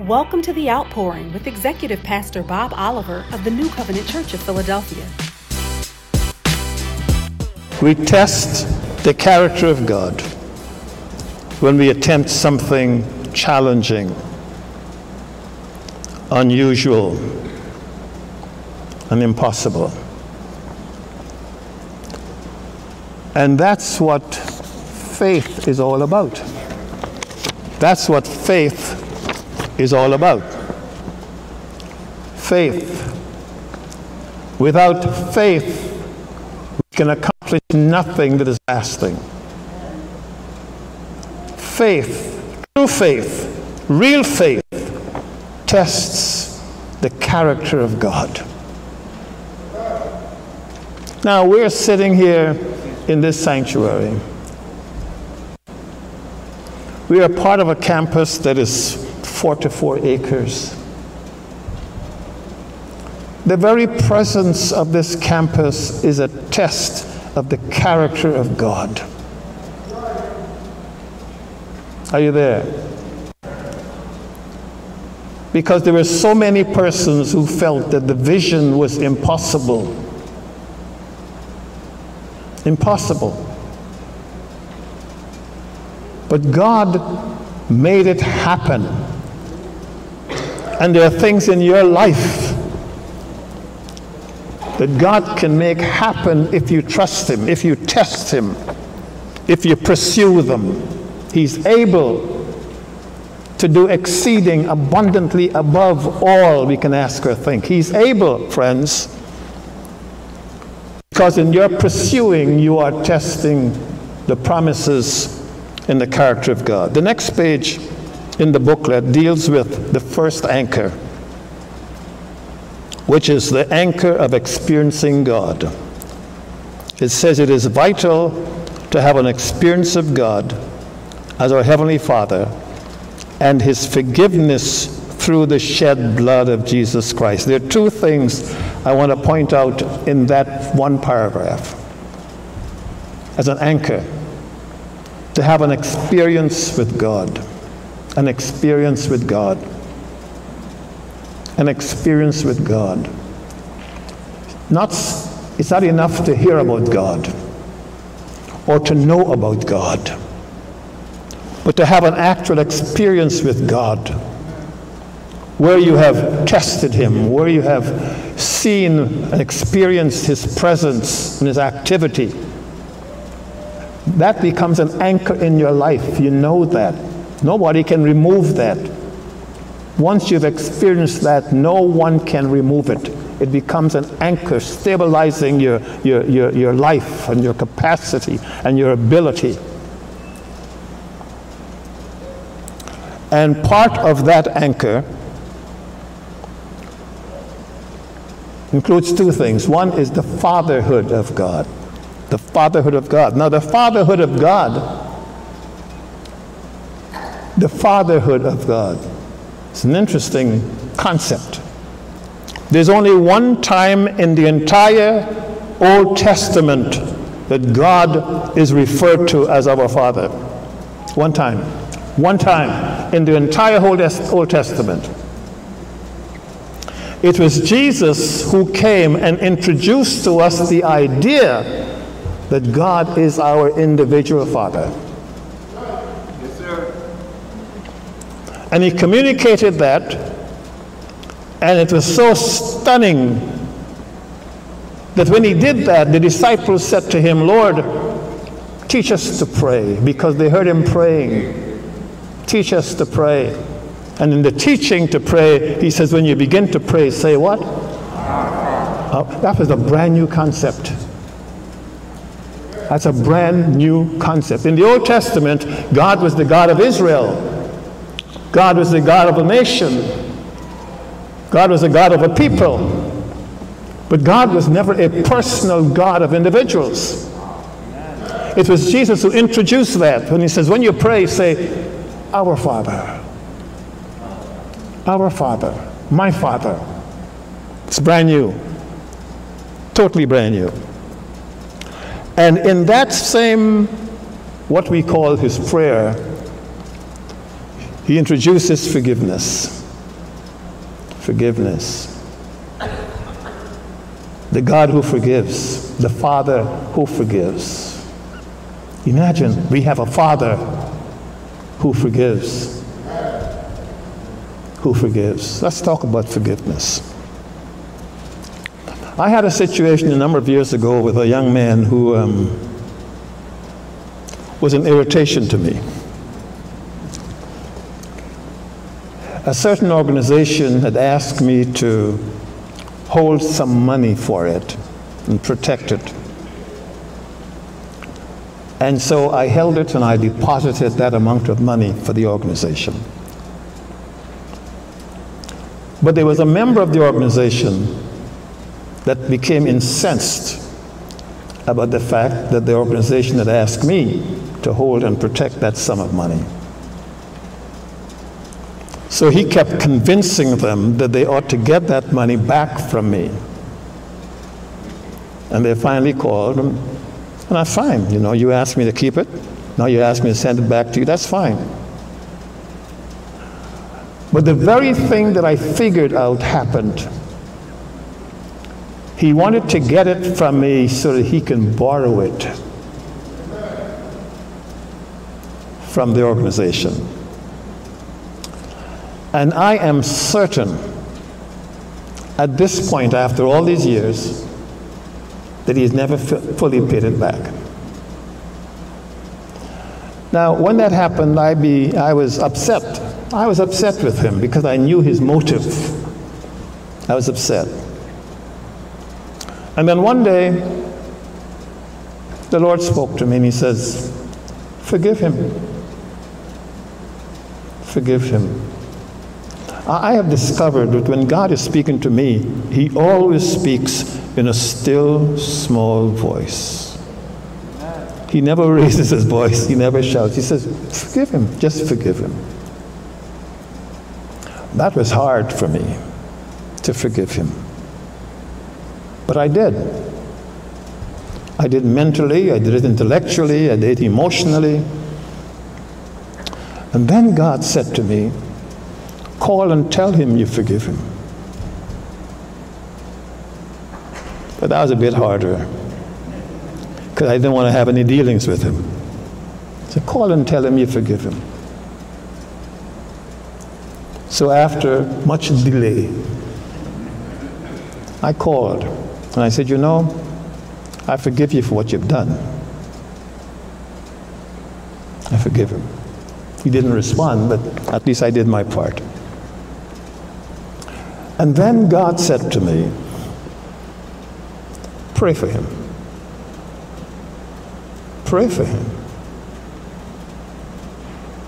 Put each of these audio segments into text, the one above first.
Welcome to The Outpouring with Executive Pastor Bob Oliver of the New Covenant Church of Philadelphia. We test the character of God when we attempt something challenging, unusual, and impossible. And that's what faith is all about. That's what faith is all about. Faith. Without faith, we can accomplish nothing that is lasting. Faith, true faith, real faith, tests the character of God. Now, we're sitting here in this sanctuary. We are part of a campus that is 44 acres. The very presence of this campus is a test of the character of God. Are you there? Because there were so many persons who felt that the vision was impossible. Impossible. But God made it happen. And there are things in your life that God can make happen if you trust Him, if you test Him, if you pursue them. He's able to do exceeding abundantly above all we can ask or think. He's able, friends, because in your pursuing, you are testing the promises in the character of God. The next page in the booklet deals with the first anchor, which is the anchor of experiencing God. It says it is vital to have an experience of God as our Heavenly Father and His forgiveness through the shed blood of Jesus Christ. There are two things I want to point out in that one paragraph as an anchor to have an experience with God an experience with God. An experience with God. Not, it's not enough to hear about God or to know about God, but to have an actual experience with God where you have tested Him, where you have seen and experienced His presence and His activity. That becomes an anchor in your life. You know that. Nobody can remove that. Once you've experienced that, no one can remove it. It becomes an anchor stabilizing your, your, your, your life and your capacity and your ability. And part of that anchor includes two things. One is the fatherhood of God. The fatherhood of God. Now, the fatherhood of God the fatherhood of God. It's an interesting concept. There's only one time in the entire Old Testament that God is referred to as our Father. One time. One time in the entire Old Testament. It was Jesus who came and introduced to us the idea that God is our individual Father. And he communicated that, and it was so stunning that when he did that, the disciples said to him, Lord, teach us to pray, because they heard him praying. Teach us to pray. And in the teaching to pray, he says, when you begin to pray, say what? Uh, that was a brand new concept. That's a brand new concept. In the Old Testament, God was the God of Israel. God was the God of a nation. God was the God of a people. But God was never a personal God of individuals. It was Jesus who introduced that when he says, when you pray, say, Our Father. Our Father. My Father. It's brand new. Totally brand new. And in that same, what we call his prayer, he introduces forgiveness. forgiveness. The God who forgives, the Father who forgives. Imagine we have a Father who forgives. Who forgives. Let's talk about forgiveness. I had a situation a number of years ago with a young man who um, was an irritation to me. A certain organization had asked me to hold some money for it and protect it. And so I held it and I deposited that amount of money for the organization. But there was a member of the organization that became incensed about the fact that the organization had asked me to hold and protect that sum of money. So he kept convincing them that they ought to get that money back from me. And they finally called, and, and I'm fine. You know, you asked me to keep it. Now you ask me to send it back to you. That's fine. But the very thing that I figured out happened he wanted to get it from me so that he can borrow it from the organization. And I am certain at this point, after all these years, that he has never fully paid it back. Now, when that happened, I, be, I was upset. I was upset with him because I knew his motive. I was upset. And then one day, the Lord spoke to me and He says, Forgive him. Forgive him. I have discovered that when God is speaking to me, He always speaks in a still, small voice. He never raises his voice, He never shouts. He says, Forgive him, just forgive him. That was hard for me to forgive him. But I did. I did mentally, I did it intellectually, I did it emotionally. And then God said to me, Call and tell him you forgive him. But that was a bit harder because I didn't want to have any dealings with him. So call and tell him you forgive him. So after much delay, I called and I said, You know, I forgive you for what you've done. I forgive him. He didn't respond, but at least I did my part. And then God said to me, Pray for him. Pray for him.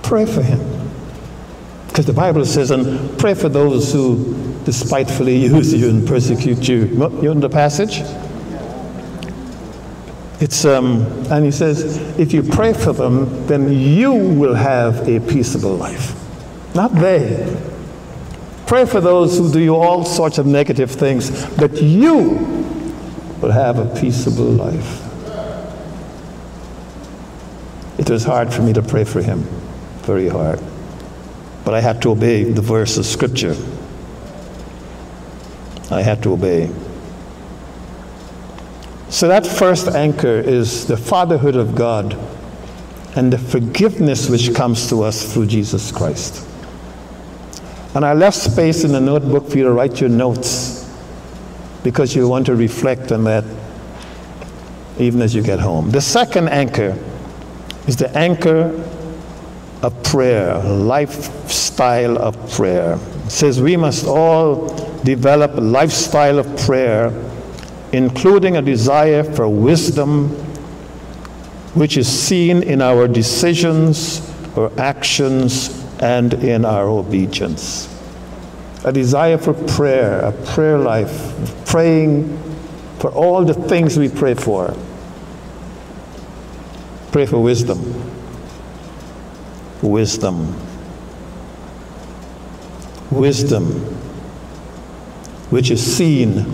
Pray for him. Because the Bible says, and pray for those who despitefully use you and persecute you. You in the passage? It's, um, and he says, if you pray for them, then you will have a peaceable life, not they. Pray for those who do you all sorts of negative things, that you will have a peaceable life. It was hard for me to pray for him, very hard. But I had to obey the verse of Scripture. I had to obey. So that first anchor is the fatherhood of God and the forgiveness which comes to us through Jesus Christ. And I left space in the notebook for you to write your notes because you want to reflect on that even as you get home. The second anchor is the anchor of prayer, lifestyle of prayer. It says we must all develop a lifestyle of prayer, including a desire for wisdom, which is seen in our decisions or actions and in our obedience. A desire for prayer, a prayer life, praying for all the things we pray for. Pray for wisdom. Wisdom. Wisdom which is seen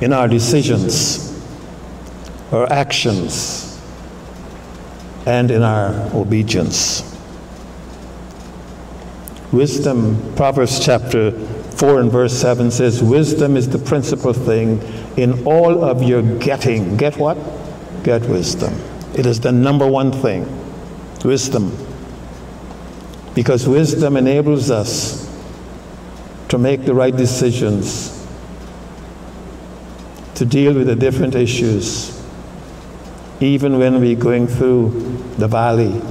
in our decisions, our actions, and in our obedience. Wisdom, Proverbs chapter 4 and verse 7 says, Wisdom is the principal thing in all of your getting. Get what? Get wisdom. It is the number one thing. Wisdom. Because wisdom enables us to make the right decisions, to deal with the different issues, even when we're going through the valley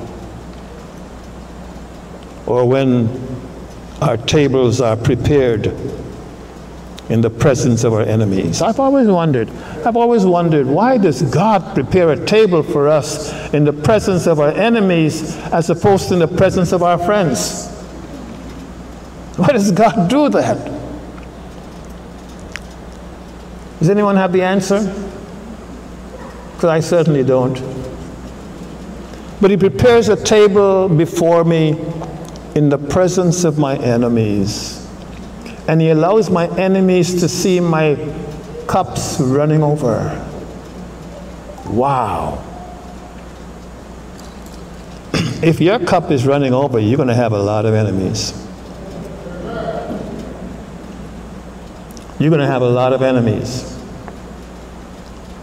or when our tables are prepared in the presence of our enemies. I've always wondered, I've always wondered, why does God prepare a table for us in the presence of our enemies as opposed to in the presence of our friends? Why does God do that? Does anyone have the answer? Because I certainly don't. But He prepares a table before me in the presence of my enemies. And He allows my enemies to see my cups running over. Wow. if your cup is running over, you're going to have a lot of enemies. You're going to have a lot of enemies.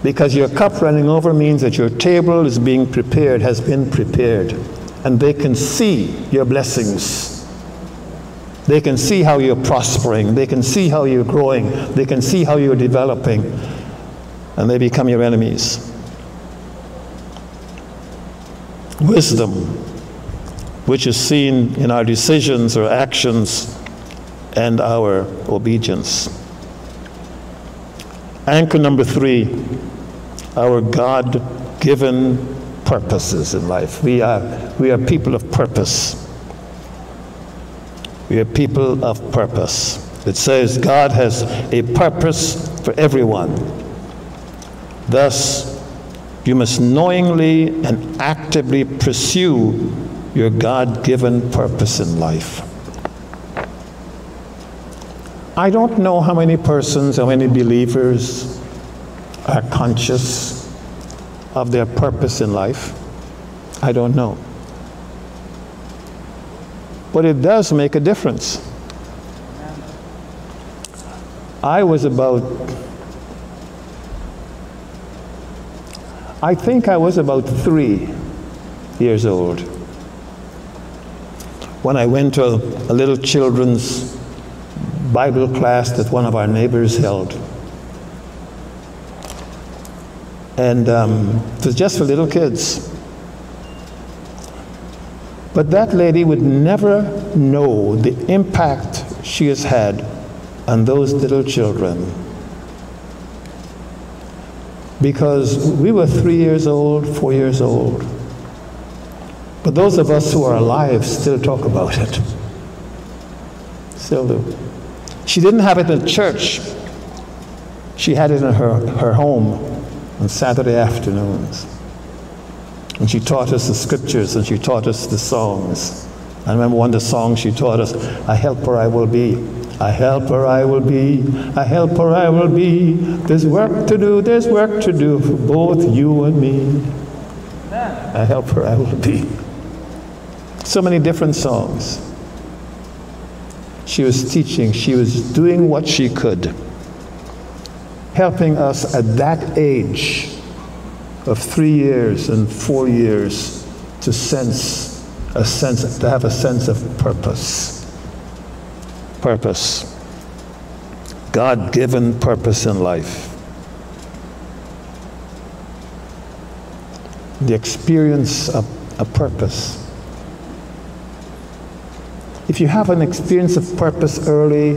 Because your cup running over means that your table is being prepared, has been prepared and they can see your blessings. They can see how you're prospering. They can see how you're growing. They can see how you're developing. And they become your enemies. Wisdom, which is seen in our decisions or actions and our obedience. Anchor number three, our God given purposes in life. We are, we are people of purpose. We are people of purpose. It says God has a purpose for everyone. Thus, you must knowingly and actively pursue your God given purpose in life. I don't know how many persons, how many believers are conscious of their purpose in life? I don't know. But it does make a difference. I was about, I think I was about three years old when I went to a, little children's Bible class that one of our neighbors held. And um, it was just for little kids. But that lady would never know the impact she has had on those little children. Because we were three years old, four years old. But those of us who are alive still talk about it. Still do. She didn't have it in church, she had it in her, her home on Saturday afternoons. And she taught us the scriptures and she taught us the songs. I remember one of the songs she taught us, A helper I will be. A helper I will be, a helper I will be. There's work to do, there's work to do for both you and me. A helper I will be. So many different songs. She was teaching, she was doing what she could helping us at that age of three years and four years to sense a sense, to have a sense of purpose. Purpose. God given purpose in life. The experience of a purpose. If you have an experience of purpose early,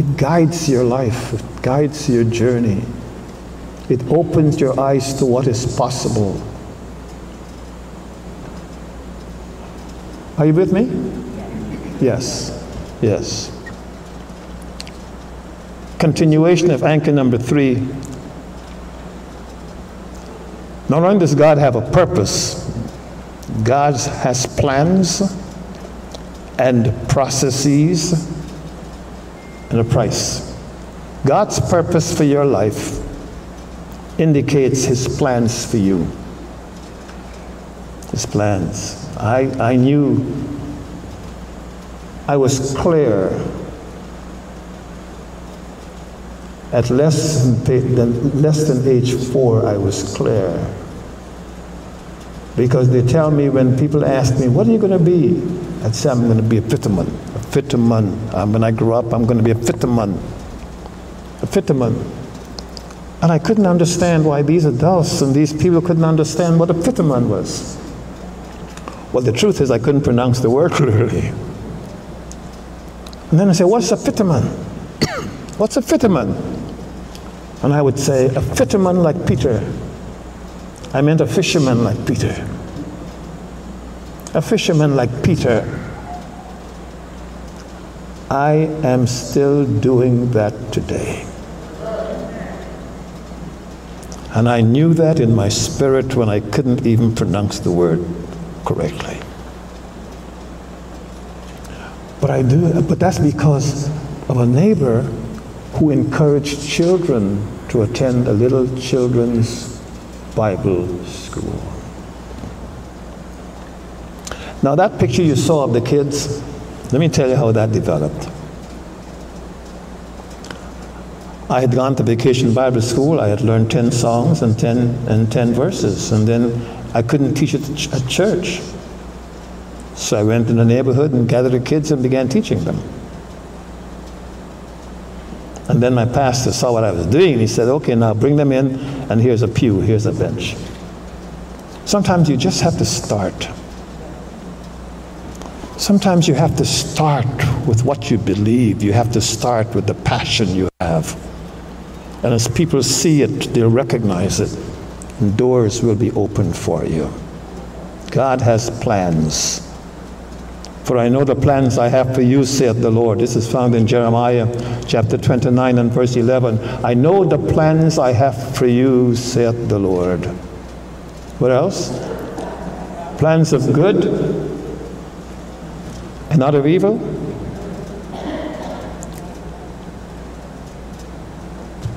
it guides your life, it guides your journey. It opens your eyes to what is possible. Are you with me? Yes. Yes. Continuation of anchor number three. Not only does God have a purpose, God has plans and processes and a price. God's purpose for your life indicates his plans for you. His plans. I, I knew, I was clear At less than, less than age four, I was clear. Because they tell me when people ask me, What are you going to be? I'd say, I'm going to be a fitterman. Fitterman. Um, when I grow up, I'm going to be a fitterman. A fitterman. And I couldn't understand why these adults and these people couldn't understand what a fitterman was. Well, the truth is, I couldn't pronounce the word clearly. And then I said, What's a fitterman? What's a fitterman? And I would say, a fitterman like Peter. I meant a fisherman like Peter. A fisherman like Peter. I am still doing that today. And I knew that in my spirit when I couldn't even pronounce the word correctly. But I do, but that's because of a neighbor who encouraged children to attend a little children's Bible school. Now, that picture you saw of the kids, let me tell you how that developed. I had gone to vacation Bible school. I had learned 10 songs and 10, and 10 verses, and then I couldn't teach it at church. So I went in the neighborhood and gathered the kids and began teaching them. And then my pastor saw what I was doing he said, okay, now bring them in, and here's a pew, here's a bench. Sometimes you just have to start. Sometimes you have to start with what you believe. You have to start with the passion you have. And as people see it, they'll recognize it, and doors will be opened for you. God has plans. For I know the plans I have for you, saith the Lord. This is found in Jeremiah chapter 29 and verse 11. I know the plans I have for you, saith the Lord. What else? Plans of good and not of evil?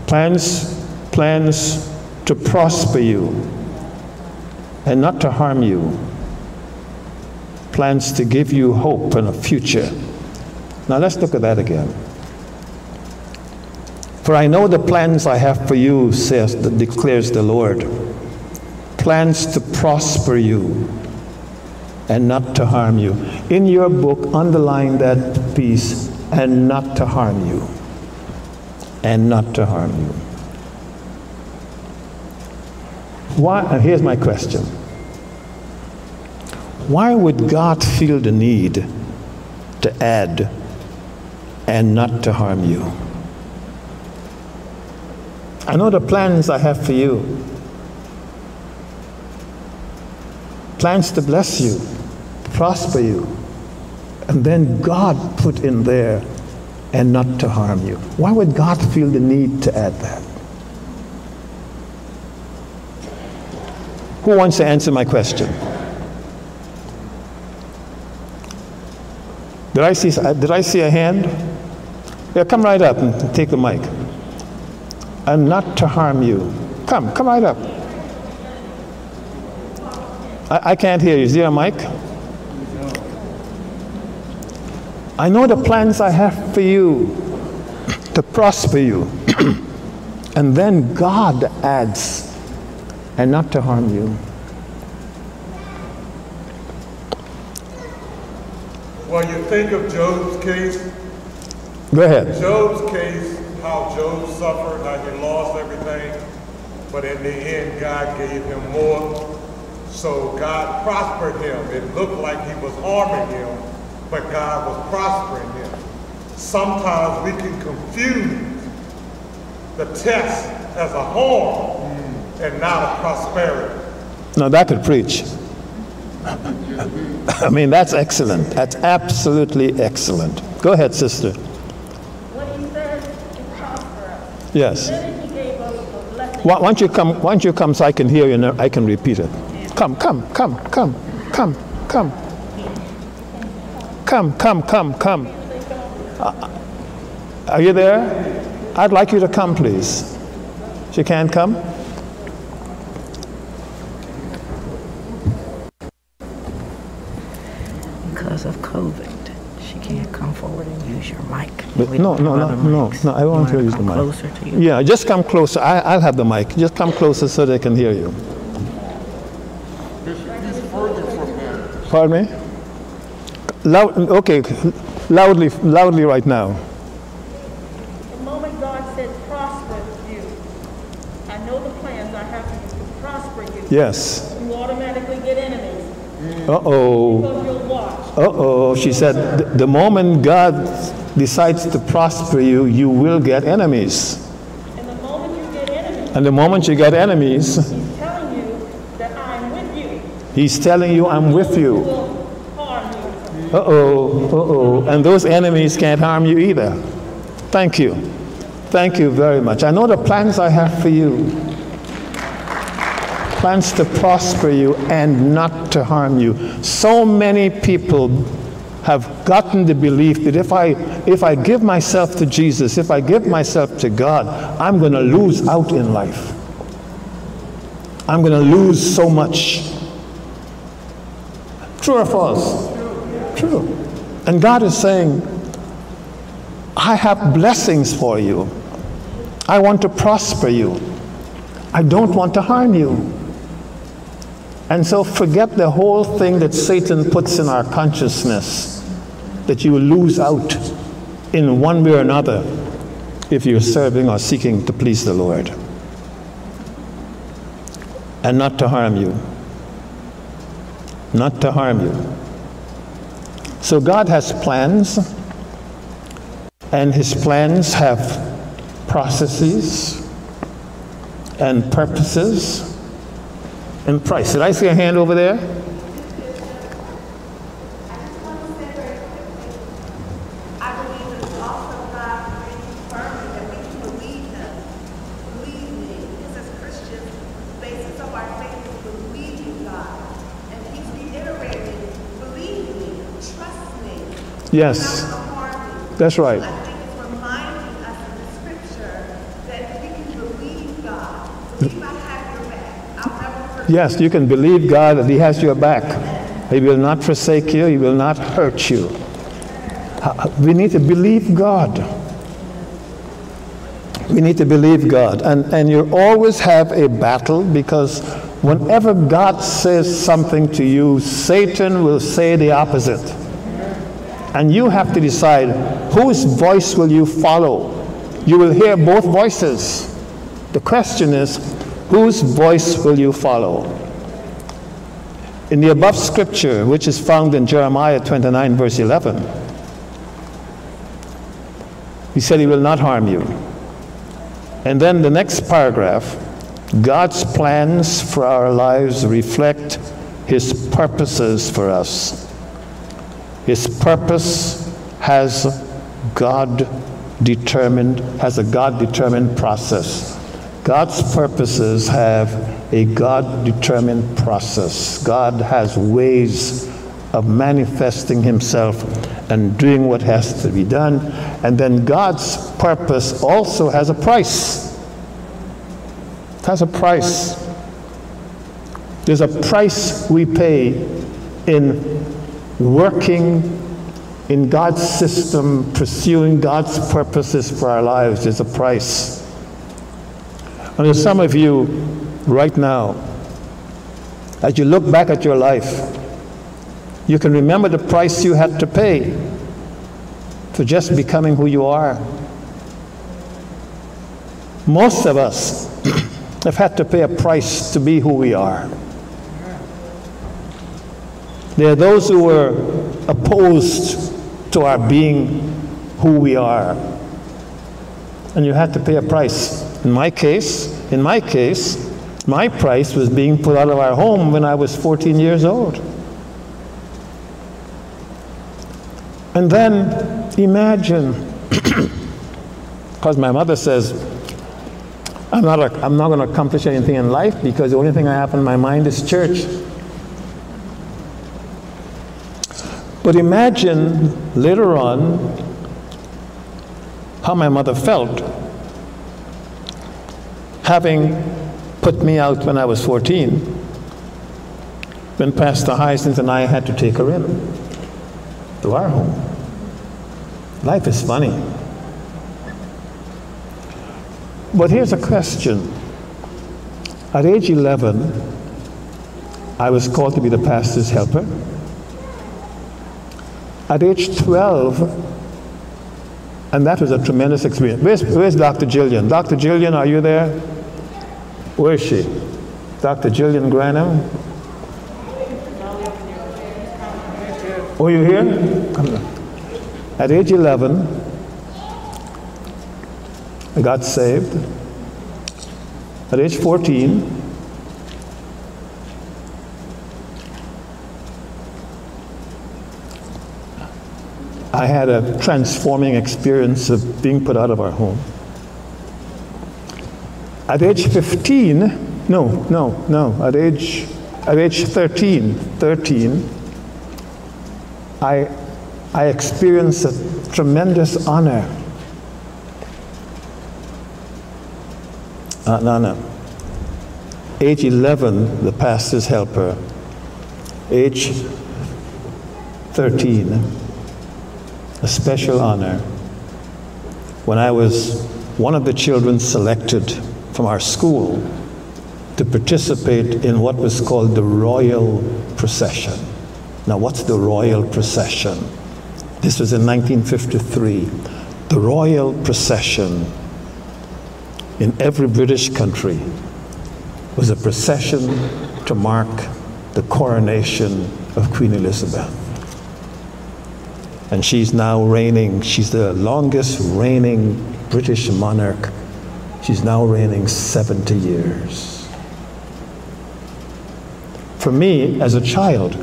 Plans, plans to prosper you and not to harm you plans to give you hope and a future. Now let's look at that again. For I know the plans I have for you, says declares the Lord. Plans to prosper you and not to harm you. In your book, underline that piece, and not to harm you. And not to harm you. Why? Uh, here's my question why would God feel the need to add and not to harm you? I know the plans I have for you. Plans to bless you, prosper you. And then God put in there and not to harm you. Why would God feel the need to add that? Who wants to answer my question? Did I see, did I see a hand? Yeah, come right up and take the mic. And not to harm you. Come, come right up. I, I can't hear you. Is there a mic? I know the plans I have for you to prosper you. and then God adds, and not to harm you. When you think of Job's case, go ahead. Job's case, how Job suffered, how he lost everything, but in the end, God gave him more. So God prospered him. It looked like he was harming him, but God was prospering him. Sometimes we can confuse the test as a harm and not a prosperity. Now that could preach. I mean, that's excellent. That's absolutely excellent. Go ahead, sister. What he said is prosperous. Yes. Then he gave us a blessing. Why, why don't you come? Why don't you come so I can hear you and I can repeat it? Come, come, come, come, come, come. Come, come, come, come. Uh, are you there? I'd like you to come, please. She can't come? Because of COVID, she can't come forward and use your mic. But no, no, no, no, no, I won't hear you use the mic. Closer to you. Yeah, just come closer. I, I'll have the mic. Just come closer so they can hear you. Pardon me? Loud, okay, loudly, loudly right now. The moment God said prosper you, I know the plans I have for you to prosper you. Yes. You automatically get enemies Uh-oh. because you'll watch. Uh-oh. She said, "The- the moment God decides to prosper you, you will get enemies. And the moment you get enemies, And the moment you get enemies, He's telling you that I'm with you. He's telling you, I'm with you. Harm you. Uh-oh, uh-oh. And those enemies can't harm you either. Thank you. Thank you very much. I know the plans I have for you. Plans to prosper you and not to harm you. So many people have gotten the belief that if I if I give myself to Jesus, if I give myself to God, I'm going to lose out in life. I'm going to lose so much. True or false? True. And God is saying, I have blessings for you. I want to prosper you. I don't want to harm you. And so forget the whole thing that Satan puts in our consciousness that you lose out in one way or another if you're serving or seeking to please the Lord and not to harm you. Not to harm you. So God has plans, and His plans have processes and purposes and price. Did I see a hand over there? I believe it's also God reaffirming that we can believe Him. Believe me, because as Christians, the basis of our faith is believing God. And He's reiterating, believe me, trust me. Yes, I'm not going to harm you. that's right. I think it's reminding us in the scripture that we can believe God. Believe I have your back. I'll right. Yes, you can believe God that He has your back. He will not forsake you, He will not hurt you. We need to believe God. We need to believe God. And, and you always have a battle because whenever God says something to you, Satan will say the opposite. And you have to decide whose voice will you follow. You will hear both voices. The question is, whose voice will you follow? In the above scripture, which is found in Jeremiah 29, verse 11, he said he will not harm you. And then the next paragraph God's plans for our lives reflect his purposes for us. His purpose has God determined, has a God determined process. God's purposes have a God determined process. God has ways of manifesting himself and doing what has to be done. And then God's purpose also has a price. It has a price. There's a price we pay in working in God's system, pursuing God's purposes for our lives. is a price. And there's some of you right now, as you look back at your life, you can remember the price you had to pay for just becoming who you are. Most of us have had to pay a price to be who we are. There are those who were opposed to our being who we are. And you had to pay a price. In my case, in my case, my price was being put out of our home when I was 14 years old. And then imagine, because my mother says, I'm not, a, I'm not going to accomplish anything in life because the only thing I have in my mind is church. But imagine later on how my mother felt having put me out when I was 14, when Pastor Hyacinth and I had to take her in to our home. Life is funny. But here's a question. At age 11, I was called to be the pastor's helper. At age 12, and that was a tremendous experience. Where's, where's Dr. Jillian? Dr. Jillian, are you there? Where is she? Dr. Jillian Grannum? Oh, you here? Come. At age 11, I got saved. At age 14, I had a transforming experience of being put out of our home. At age 15, no, no, no, at age, at age 13, 13, I, I experienced a tremendous honor. Uh, no, no. Age 11, the pastor's helper. Age 13, a special honor when I was one of the children selected from our school to participate in what was called the royal procession. Now, what's the royal procession? This was in 1953. The royal procession in every British country was a procession to mark the coronation of Queen Elizabeth. And she's now reigning, she's the longest reigning British monarch. She's now reigning 70 years. For me, as a child,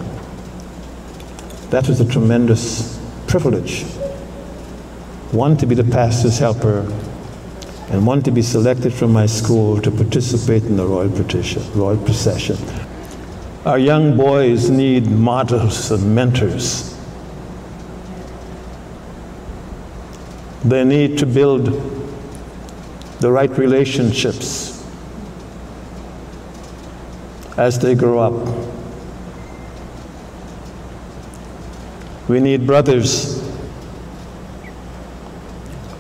that was a tremendous privilege. One, to be the pastor's helper, and one, to be selected from my school to participate in the royal. Royal procession. Our young boys need models and mentors. They need to build the right relationships as they grow up. We need brothers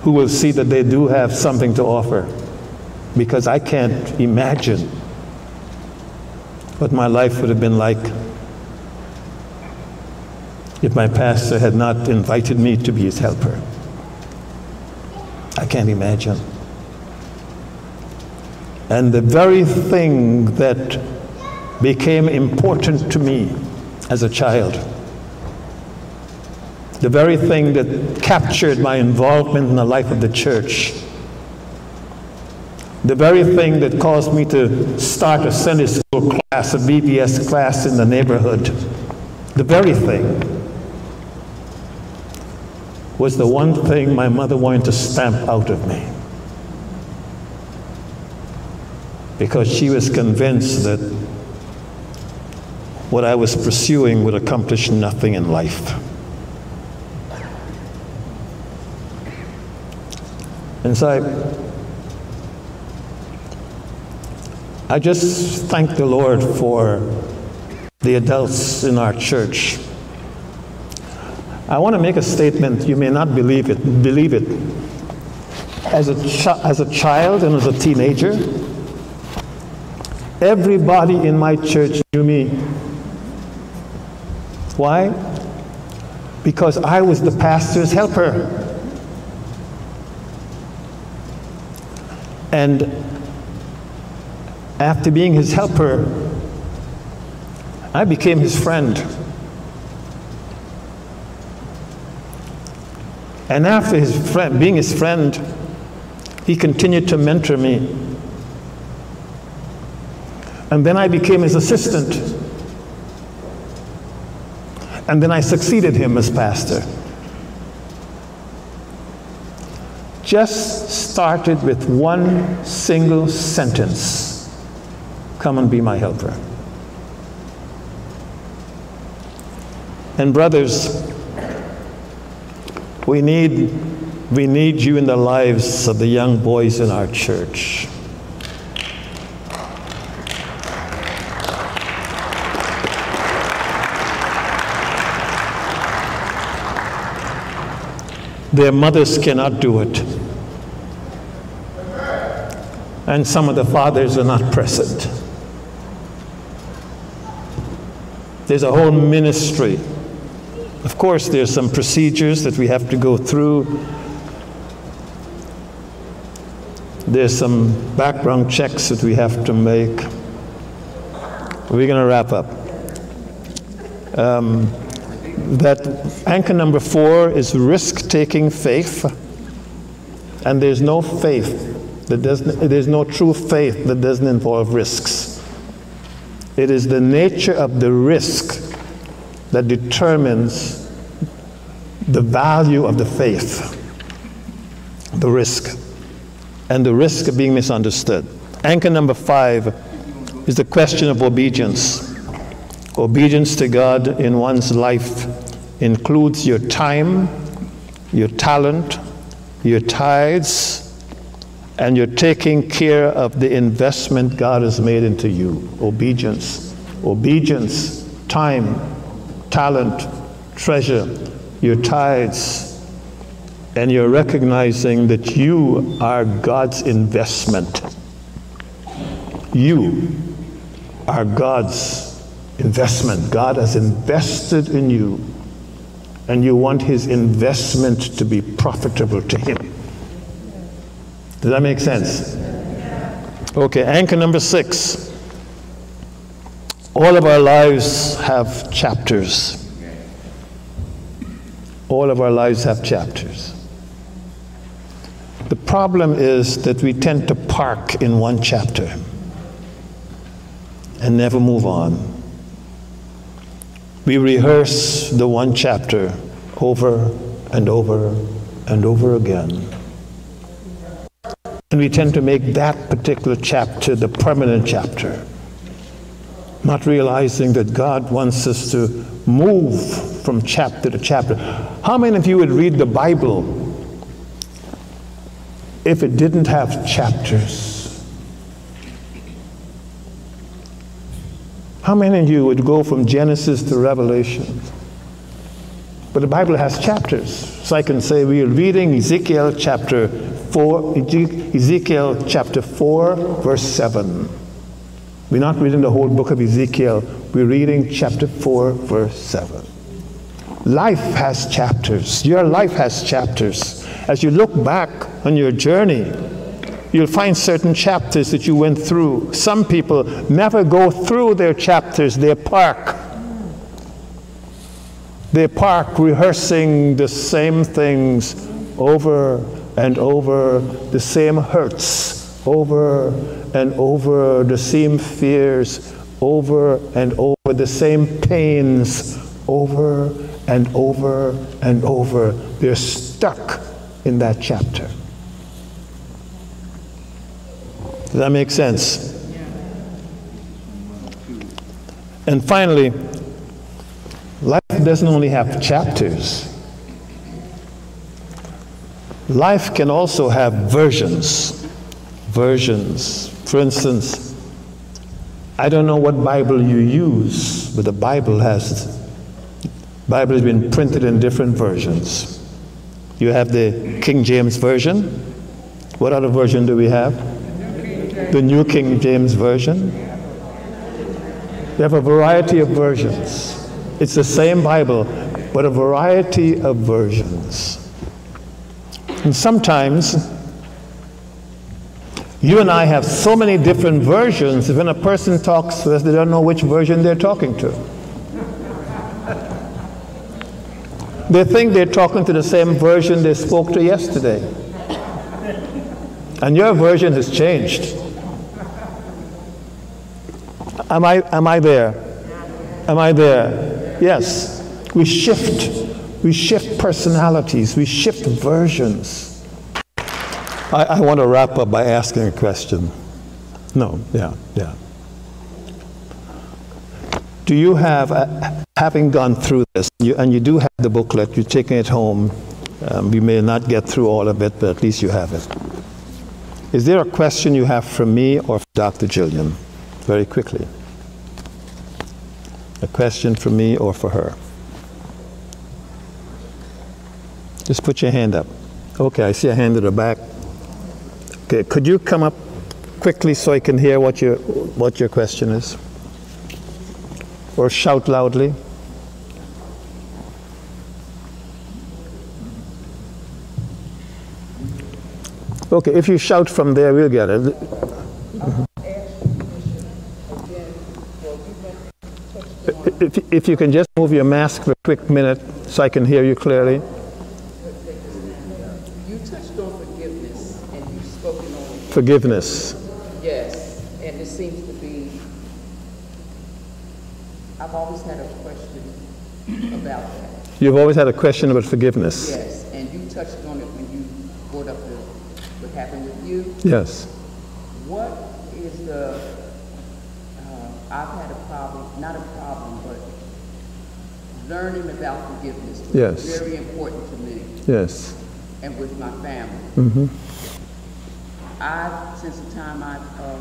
who will see that they do have something to offer because I can't imagine what my life would have been like if my pastor had not invited me to be his helper. I can't imagine. And the very thing that became important to me as a child, the very thing that captured my involvement in the life of the church, the very thing that caused me to start a Sunday school class, a BBS class in the neighborhood, the very thing was the one thing my mother wanted to stamp out of me. Because she was convinced that what I was pursuing would accomplish nothing in life. And so I, I just thank the Lord for the adults in our church I want to make a statement. You may not believe it. Believe it. As a, as a child and as a teenager, everybody in my church knew me. Why? Because I was the pastor's helper. And after being his helper, I became his friend. And after his friend, being his friend, he continued to mentor me. And then I became his assistant. And then I succeeded him as pastor. Just started with one single sentence Come and be my helper. And, brothers, we need, we need you in the lives of the young boys in our church. Their mothers cannot do it. And some of the fathers are not present. There's a whole ministry. Of course, there's some procedures that we have to go through. There's some background checks that we have to make. We're going to wrap up. Um, that anchor number four is risk taking faith. And there's no faith that doesn't, there's no true faith that doesn't involve risks. It is the nature of the risk that determines the value of the faith. The risk. And the risk of being misunderstood. Anchor number five is the question of obedience. Obedience to God in one's life includes your time, your talent, your tithes, and you're taking care of the investment God has made into you. Obedience. Obedience, time, talent, treasure, your tithes, and you're recognizing that you are God's investment. You are God's investment. God has invested in you, and you want his investment to be profitable to him. Does that make sense? Okay, anchor number six. All of our lives have chapters. All of our lives have chapters. The problem is that we tend to park in one chapter and never move on. We rehearse the one chapter over and over and over again. And we tend to make that particular chapter the permanent chapter, not realizing that God wants us to move from chapter to chapter. How many of you would read the Bible if it didn't have chapters? How many of you would go from Genesis to Revelation? But the Bible has chapters. So I can say we are reading Ezekiel chapter 4, Ezekiel chapter 4, verse 7. We're not reading the whole book of Ezekiel, we're reading chapter 4, verse 7. Life has chapters. Your life has chapters. As you look back on your journey, you'll find certain chapters that you went through. Some people never go through their chapters, they park. They park rehearsing the same things over and over, the same hurts over and over, the same fears over and over, the same pains over and over and over. They're stuck in that chapter. Does that make sense? And finally, life doesn't only have chapters. Life can also have versions. Versions. For instance, I don't know what Bible you use, but the Bible has Bible has been printed in different versions. You have the King James version. What other version do we have? the New King James Version. We have a variety of versions. It's the same Bible, but a variety of versions. And sometimes you and I have so many different versions, when a person talks to us, they don't know which version they're talking to. They think they're talking to the same version they spoke to yesterday. And your version has changed. Am I, am I there? Am I there? Yes. We shift. We shift personalities. We shift versions. I, I want to wrap up by asking a question. No, yeah, yeah. Do you have, uh, having gone through this, you, and you do have the booklet, you're taking it home, um, you may not get through all of it, but at least you have it. Is there a question you have for me or for Dr. Jillian? Very quickly. A question for me or for her? Just put your hand up. Okay, I see a hand at the back. Okay, could you come up quickly so I can hear what your, what your question is? Or shout loudly. Okay, if you shout from there, we'll get it. If, if you can just move your mask for a quick minute so I can hear you clearly. You touched on forgiveness and you've spoken on, Forgiveness. yes, and it seems to be, I've always had a question about that. You've always had a question about forgiveness. Yes, and you touched on it when you brought up the, what happened with you. Yes. What is the, uh, I've had a problem, not a problem, but learning about forgiveness. Yes. Very important to me Yes. and with my family. I, since the time I've, uh,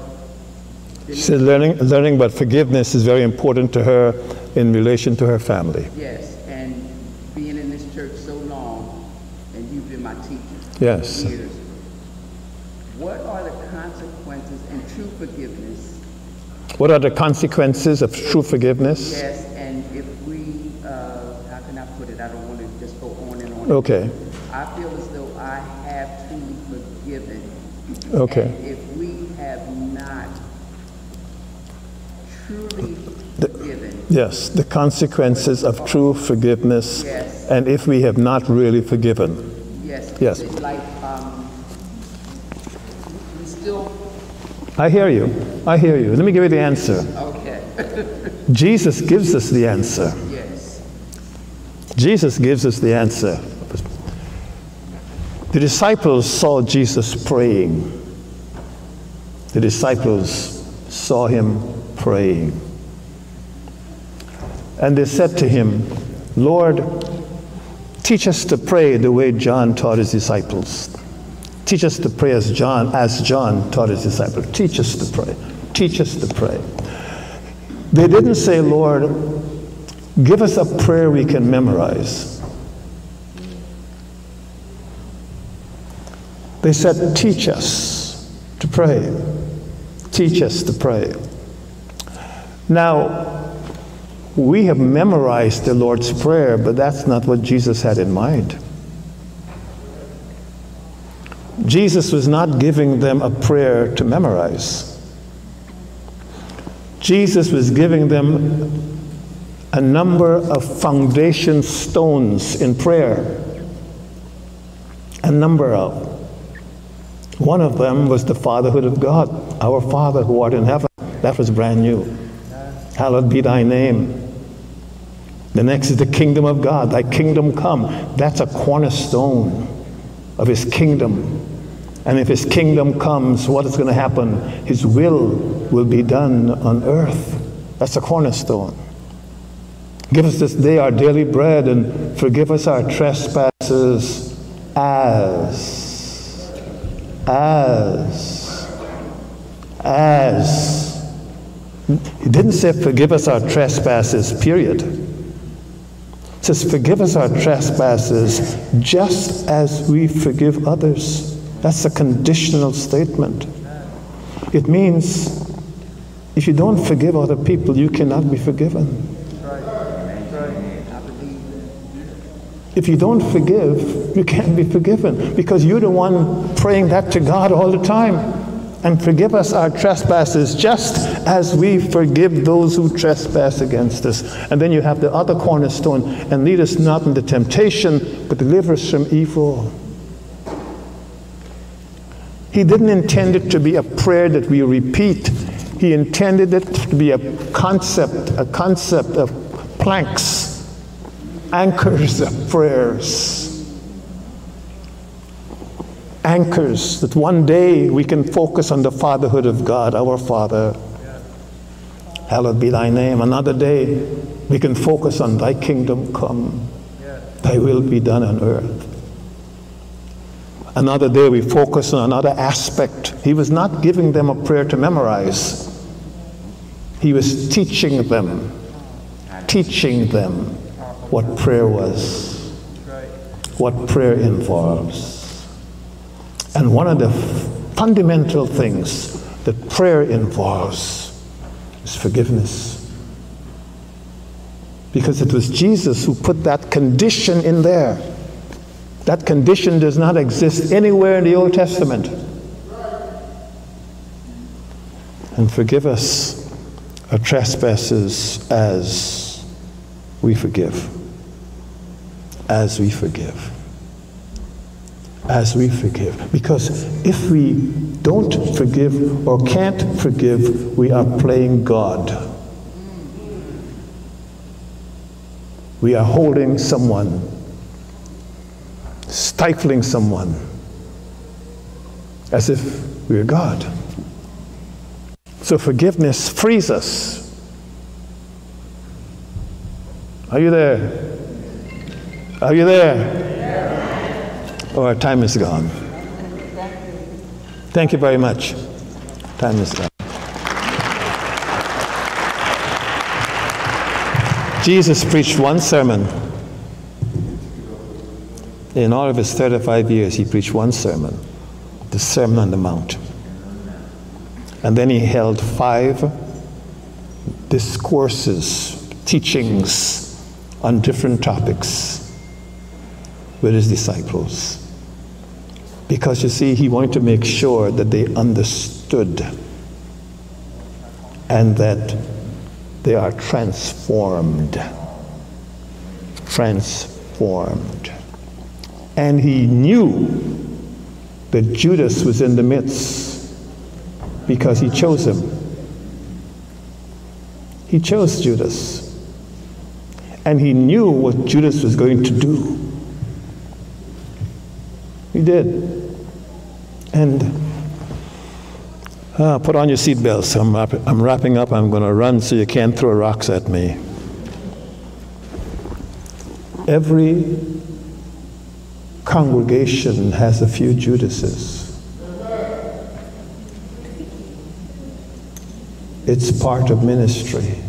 She said learning, learning about forgiveness is very important to her in relation to her family. Yes, and being in this church so long, and you've been my teacher Yes. years, what are the consequences and true forgiveness? What are the consequences of true forgiveness? Yes, and if we, uh, how can I put it? I don't want to just go on and on. Okay. I as though I have truly forgiven. Okay. And if we have not truly forgiven, Yes, the consequences of true forgiveness. Yes. And if we have not really forgiven. yes. Yes. It's like, um, we still, I hear you. I hear you. Let me give you the answer. okay, Jesus gives us the answer. yes. Jesus gives us the answer. The disciples saw Jesus praying. The disciples saw him praying. And they said to him, Lord, teach us to pray the way John taught his disciples. Teach us to pray as John, as John taught his disciples. Teach us to pray. Teach us to pray. They didn't say, Lord, give us a prayer we can memorize. They said, teach us to pray. Teach us to pray. Now, we have memorized the Lord's Prayer, but that's not what Jesus had in mind. Jesus was not giving them a prayer to memorize. Jesus was giving them a number of foundation stones in prayer. A number of. One of them was the fatherhood of God, our Father who art in heaven. That was brand new. Hallowed be thy name. The next is the kingdom of God. Thy kingdom come. That's a cornerstone of his kingdom. And if his kingdom comes, what is going to happen? His will will be done on earth. That's a cornerstone. Give us this day our daily bread and forgive us our trespasses as, as, as. He didn't say forgive us our trespasses, period. It says forgive us our trespasses just as we forgive others. That's a conditional statement. It means if you don't forgive other people, you cannot be forgiven. If you don't forgive, you can't be forgiven because you're the one praying that to God all the time. And forgive us our trespasses just as we forgive those who trespass against us. And then you have the other cornerstone and lead us not into temptation, but deliver us from evil. He didn't intend it to be a prayer that we repeat. He intended it to be a concept, a concept of planks, anchors of prayers. Anchors that one day we can focus on the fatherhood of God, our Father. Hallowed be thy name. Another day we can focus on thy kingdom come, thy will be done on earth. Another day we focus on another aspect. He was not giving them a prayer to memorize. He was teaching them, teaching them what prayer was. what prayer involves. And one of the fundamental things that prayer involves is forgiveness. Because it was Jesus who put that condition in there. That condition does not exist anywhere in the Old Testament. And forgive us our trespasses as we forgive. As we forgive. As we forgive. Because if we don't forgive or can't forgive, we are playing God. We are holding someone, stifling someone, as if we are God. So forgiveness frees us. Are you there? Are you there? Oh, our time is gone. Thank you very much. Time is gone. Jesus preached one sermon. In all of his 35 years, he preached one sermon the Sermon on the Mount. And then he held five discourses, teachings on different topics with his disciples. Because you see, he wanted to make sure that they understood and that they are transformed. Transformed. And he knew that Judas was in the midst because he chose him. He chose Judas. And he knew what Judas was going to do. He did. And uh, put on your seatbelts. I'm, wrap- I'm wrapping up. I'm going to run so you can't throw rocks at me. Every congregation has a few Judases. It's part of ministry.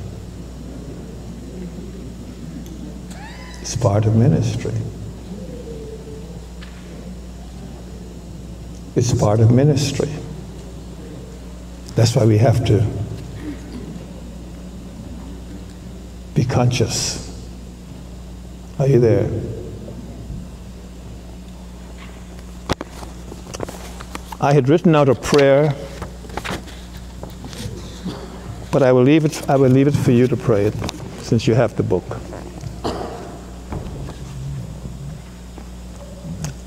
It's part of ministry. It's part of ministry. That's why we have to be conscious. Are you there? I had written out a prayer, but I will leave it, I will leave it for you to pray it since you have the book.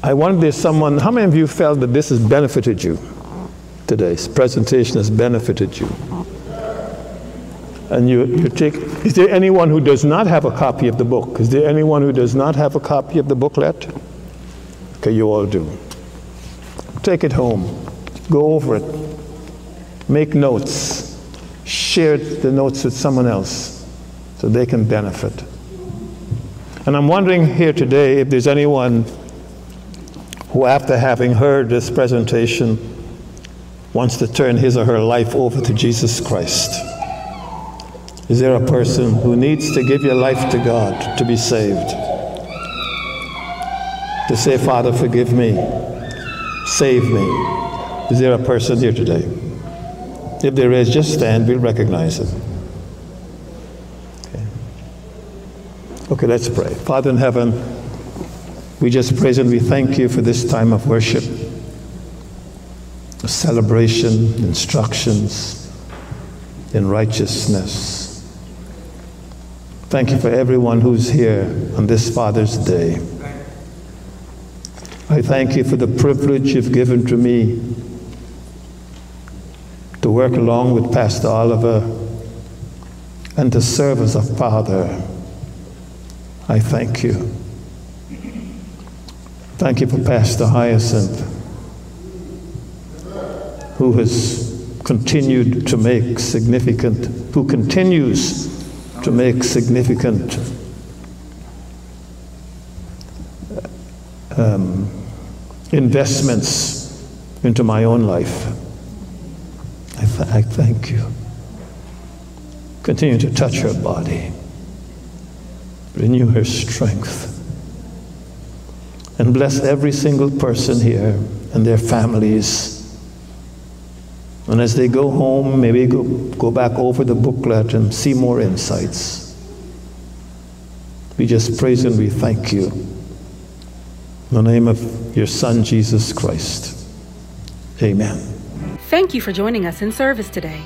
I wonder if someone, how many of you felt that this has benefited you? Today's presentation has benefited you. And you, you take, is there anyone who does not have a copy of the book? Is there anyone who does not have a copy of the booklet? Okay, you all do. Take it home, go over it, make notes, share the notes with someone else so they can benefit. And I'm wondering here today if there's anyone who, after having heard this presentation, wants to turn his or her life over to Jesus Christ. Is there a person who needs to give your life to God to be saved? To say, Father, forgive me, save me. Is there a person here today? If there is, just stand, we'll recognize it. Okay, okay let's pray. Father in heaven, we just praise and we thank you for this time of worship, celebration, instructions in righteousness. Thank you for everyone who's here on this Father's Day. I thank you for the privilege you've given to me to work along with Pastor Oliver and to serve as a father. I thank you. Thank you for Pastor Hyacinth, who has continued to make significant, who continues to make significant um, investments into my own life. I, th- I thank you. Continue to touch her body, renew her strength. And bless every single person here and their families. And as they go home, maybe go, go back over the booklet and see more insights. We just praise and we thank you. In the name of your Son, Jesus Christ. Amen. Thank you for joining us in service today.